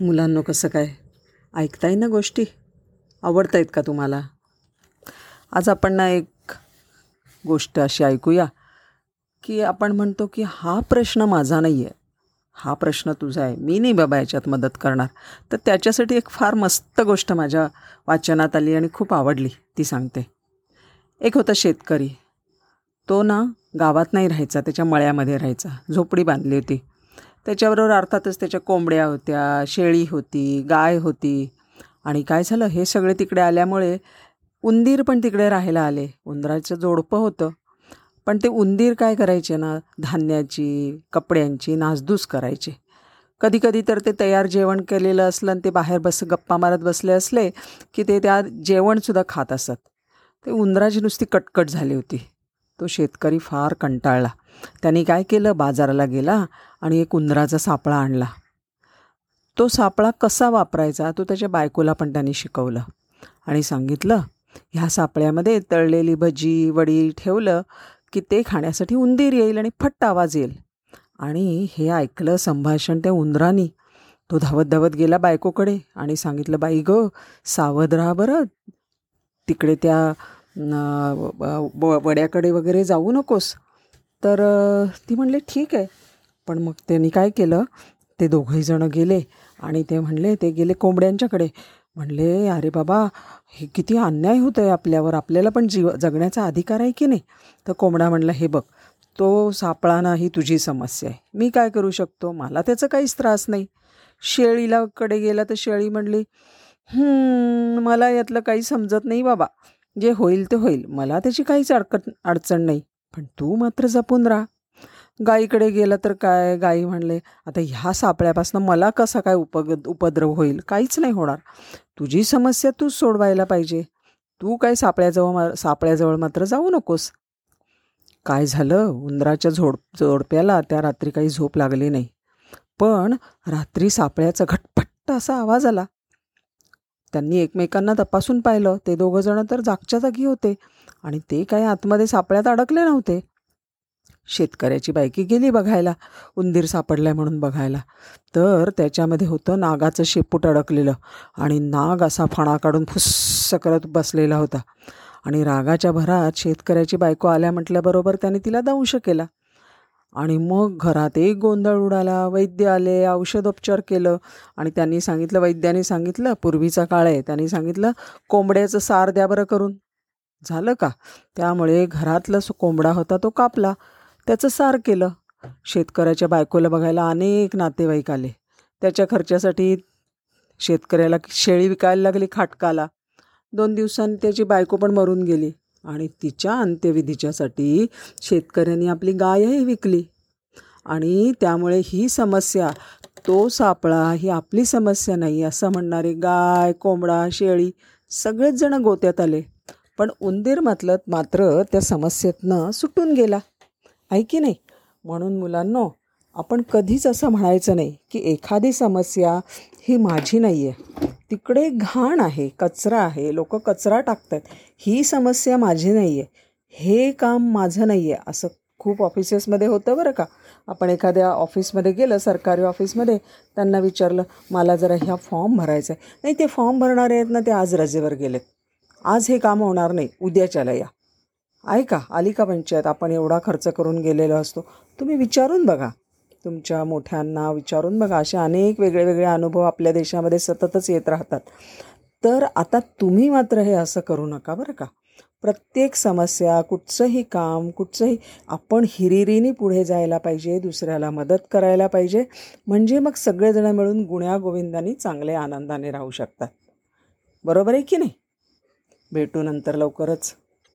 मुलांनो कसं काय? ऐकताय ना गोष्टी? आवडत आहेत का तुम्हाला? आज आपण ना एक गोष्ट अशी ऐकूया की आपण म्हणतो की हा प्रश्न माझा नाही आहे हा प्रश्न तुझा आहे. मी नाही बाबा याच्यात मदत करणार. तर त्याच्यासाठी एक फार मस्त गोष्ट माझ्या वाचनात आली आणि खूप आवडली. ती सांगते. एक होता शेतकरी. तो ना गावात नाही राहायचा त्याच्या मळ्यामध्ये राहायचा. झोपडी बांधली होती. त्याच्याबरोबर अर्थातच त्याच्या कोंबड्या होत्या शेळी होती गाय होती. आणि काय झालं? हे सगळे तिकडे आल्यामुळे उंदीर पण तिकडे राहायला आले. उंदराचं जोडपं होतं. पण ते उंदीर काय करायचे ना? धान्याची कपड्यांची नासधूस करायचे. कधीकधी तर ते तयार जेवण केलेलं असलं आणि ते बाहेर बस गप्पा मारत बसले असले की ते त्या जेवणसुद्धा खात असत. ते उंदराची नुसती कटकट झाली होती. तो शेतकरी फार कंटाळला. त्याने काय केलं? बाजाराला गेला आणि एक उंदराचा सापळा आणला. तो सापळा कसा वापरायचा? तो त्याच्या बायकोला पण त्यांनी शिकवलं आणि सांगितलं ह्या सापळ्यामध्ये तळलेली भजी वडी ठेवलं की ते खाण्यासाठी उंदीर येईल आणि फट्ट आवाज येईल. आणि हे ऐकलं संभाषण त्या उंदरानी. तो धावत धावत गेला बायकोकडे आणि सांगितलं बाई ग सावध राहा बरं. तिकडे त्या वड्याकडे वगैरे जाऊ नकोस. तर ती म्हणले ठीक आहे. पण मग त्यांनी काय केलं? ते दोघंहीजणं गेले आणि ते म्हणले ते गेले कोंबड्यांच्याकडे. म्हणले अरे बाबा हे किती अन्याय होतं आहे आपल्यावर. आपल्याला पण जीव जगण्याचा अधिकार आहे की नाही? तर कोंबडा म्हणला हे बघ तो सापळाना ही तुझी समस्या आहे. मी काय करू शकतो? मला त्याचा काहीच त्रास नाही. शेळीला कडे गेला तर शेळी म्हणली मला यातलं काही समजत नाही बाबा. जे होईल ते होईल. मला त्याची काहीच अडकत अडचण नाही. पण तू मात्र जपून राहा. गाईकडे गेलं तर काय? गाई म्हणले आता ह्या सापळ्यापासून मला कसा काय उपग उपद्रव होईल? काहीच नाही होणार. तुझी समस्या तूच सोडवायला पाहिजे. तू काय सापळ्याजवळ मा सापळ्याजवळ मात्र जाऊ नकोस. काय झालं? उंदराच्या झोड जोडप्याला त्या रात्री काही झोप लागली नाही. पण रात्री सापळ्याचा घटपट्ट असा आवाज आला. त्यांनी एकमेकांना तपासून पाहिलं. ते दोघंजणं तर जागच्या जागी होते आणि ते काय आतमध्ये सापळ्यात अडकले नव्हते. शेतकऱ्याची बायकी गेली बघायला उंदीर सापडलाय म्हणून बघायला. तर त्याच्यामध्ये होतं नागाचं शेपूट अडकलेलं आणि नाग असा फणा काढून फुस्स करत बसलेला होता. आणि रागाच्या भरात शेतकऱ्याची बायको आल्या म्हटल्याबरोबर त्याने तिला दंश केला. आणि मग घरात एक गोंधळ उडाला. वैद्य आले औषधोपचार केलं आणि त्यांनी सांगितलं वैद्याने सांगितलं पूर्वीचा काळ आहे. त्यांनी सांगितलं कोंबड्याचं सार द्या बरं करून. झालं का? त्यामुळे घरातला कोंबडा होता तो कापला. त्याचं सार केलं. शेतकऱ्याच्या बायकोला बघायला अनेक नातेवाईक आले. त्याच्या खर्चासाठी शेतकऱ्याला शेळी विकायला लागली खाटकाला. दोन दिवसांनी त्याची बायको पण मरून गेली. आणि तिच्या अंत्यविधीच्यासाठी शेतकऱ्यांनी आपली गायही विकली. आणि त्यामुळे ही समस्या तो सापळा ही आपली समस्या नाही असं म्हणणारे गाय कोंबडा शेळी सगळेच जण गोत्यात आले. पण उंदीर मातलं मात्र त्या समस्येतनं सुटून गेला. आहे की नाही? म्हणून मुलांनो आपण कधीच असं म्हणायचं नाही की एखादी समस्या ही माझी नाही आहे तिकडे घाण आहे कचरा आहे लोक कचरा टाकतात ही समस्या माझी नाही आहे हे काम माझं नाही आहे असं खूप ऑफिसेसमध्ये होतं बरं का. आपण एखाद्या ऑफिसमध्ये गेलं सरकारी ऑफिसमध्ये त्यांना विचारलं मला जरा ह्या फॉर्म भरायचा आहे नाही ते फॉर्म भरणारे आहेत ना ते आज रजेवर गेलेत. आज हे काम होणार नाही उद्याच्याला या. ऐका आली का पंचायत? आपण एवढा खर्च करून गेलेलो असतो. तुम्ही विचारून बघा. तुमच्या मोठ्यांना विचारून बघा. असे अनेक वेगळे वेगळे अनुभव आपल्या देशामध्ये सततच येत राहतात. तर आता तुम्ही मात्र हे असं करू नका बरं का. प्रत्येक समस्या कुठचंही काम कुठचंही आपण हिरिरीने पुढे जायला पाहिजे दुसऱ्याला मदत करायला पाहिजे. म्हणजे मग सगळेजण मिळून गुण्यागोविंदानी चांगले आनंदाने राहू शकतात. बरोबर आहे की नाही? भेटू नंतर लवकरच.